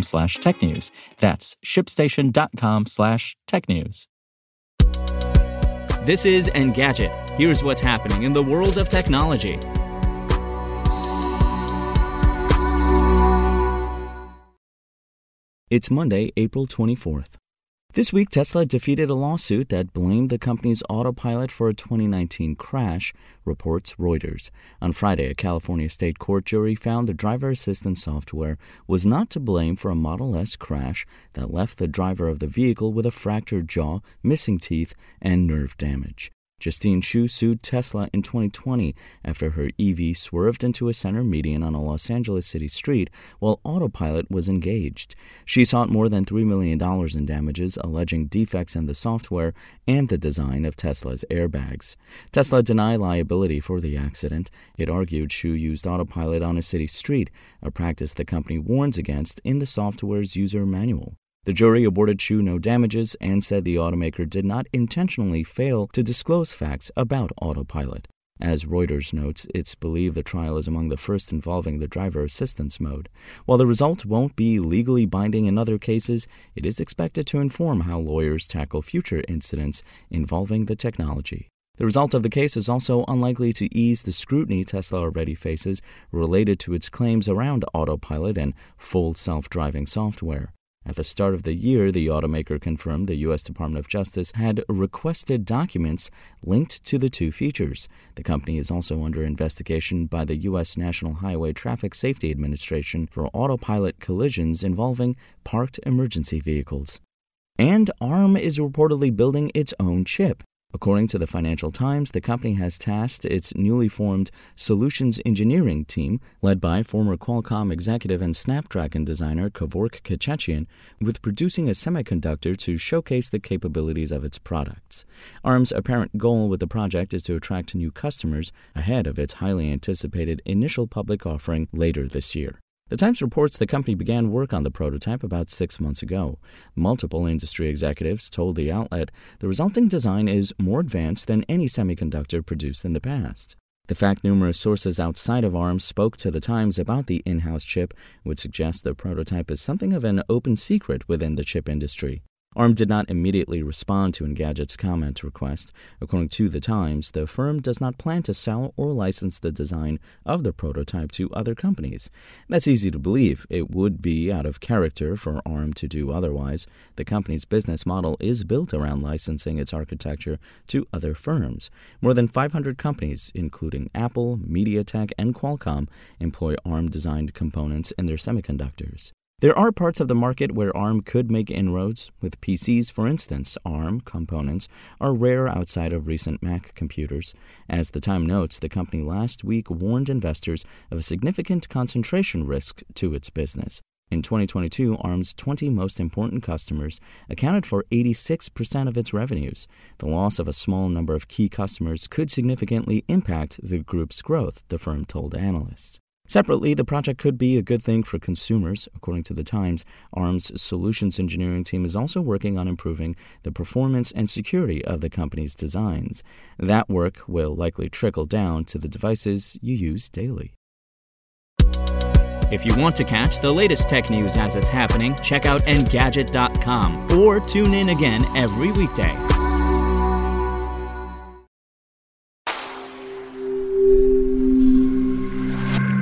slash tech news. That's shipstation.com slash tech news. This is Engadget. Here's what's happening in the world of technology. It's Monday, April 24th. This week, Tesla defeated a lawsuit that blamed the company's autopilot for a 2019 crash, reports Reuters. On Friday, a California state court jury found the driver assistance software was not to blame for a Model S crash that left the driver of the vehicle with a fractured jaw, missing teeth, and nerve damage. Justine Hsu sued Tesla in 2020 after her EV swerved into a center median on a Los Angeles city street while autopilot was engaged. She sought more than $3 million in damages, alleging defects in the software and the design of Tesla's airbags. Tesla denied liability for the accident. It argued Hsu used autopilot on a city street, a practice the company warns against in the software's user manual. The jury awarded Hsu no damages and said the automaker did not intentionally fail to disclose facts about autopilot. As Reuters notes, it's believed the trial is among the first involving the driver assistance mode. While the result won't be legally binding in other cases, it is expected to inform how lawyers tackle future incidents involving the technology. The result of the case is also unlikely to ease the scrutiny Tesla already faces related to its claims around autopilot and full self driving software. At the start of the year, the automaker confirmed the U.S. Department of Justice had requested documents linked to the two features. The company is also under investigation by the U.S. National Highway Traffic Safety Administration for autopilot collisions involving parked emergency vehicles. And ARM is reportedly building its own chip. According to the Financial Times, the company has tasked its newly formed solutions engineering team, led by former Qualcomm executive and Snapdragon designer Kevork Kechichian, with producing a semiconductor to showcase the capabilities of its products. ARM's apparent goal with the project is to attract new customers ahead of its highly anticipated initial public offering later this year. The Times reports the company began work on the prototype about six months ago. Multiple industry executives told the outlet the resulting design is more advanced than any semiconductor produced in the past. The fact numerous sources outside of ARM spoke to the Times about the in house chip would suggest the prototype is something of an open secret within the chip industry. ARM did not immediately respond to Engadget's comment request. According to The Times, the firm does not plan to sell or license the design of the prototype to other companies. That's easy to believe. It would be out of character for ARM to do otherwise. The company's business model is built around licensing its architecture to other firms. More than 500 companies, including Apple, MediaTek, and Qualcomm, employ ARM designed components in their semiconductors. There are parts of the market where ARM could make inroads. With PCs, for instance, ARM components are rare outside of recent Mac computers. As the Time notes, the company last week warned investors of a significant concentration risk to its business. In 2022, ARM's 20 most important customers accounted for 86% of its revenues. The loss of a small number of key customers could significantly impact the group's growth, the firm told analysts. Separately, the project could be a good thing for consumers. According to The Times, ARM's solutions engineering team is also working on improving the performance and security of the company's designs. That work will likely trickle down to the devices you use daily. If you want to catch the latest tech news as it's happening, check out Engadget.com or tune in again every weekday.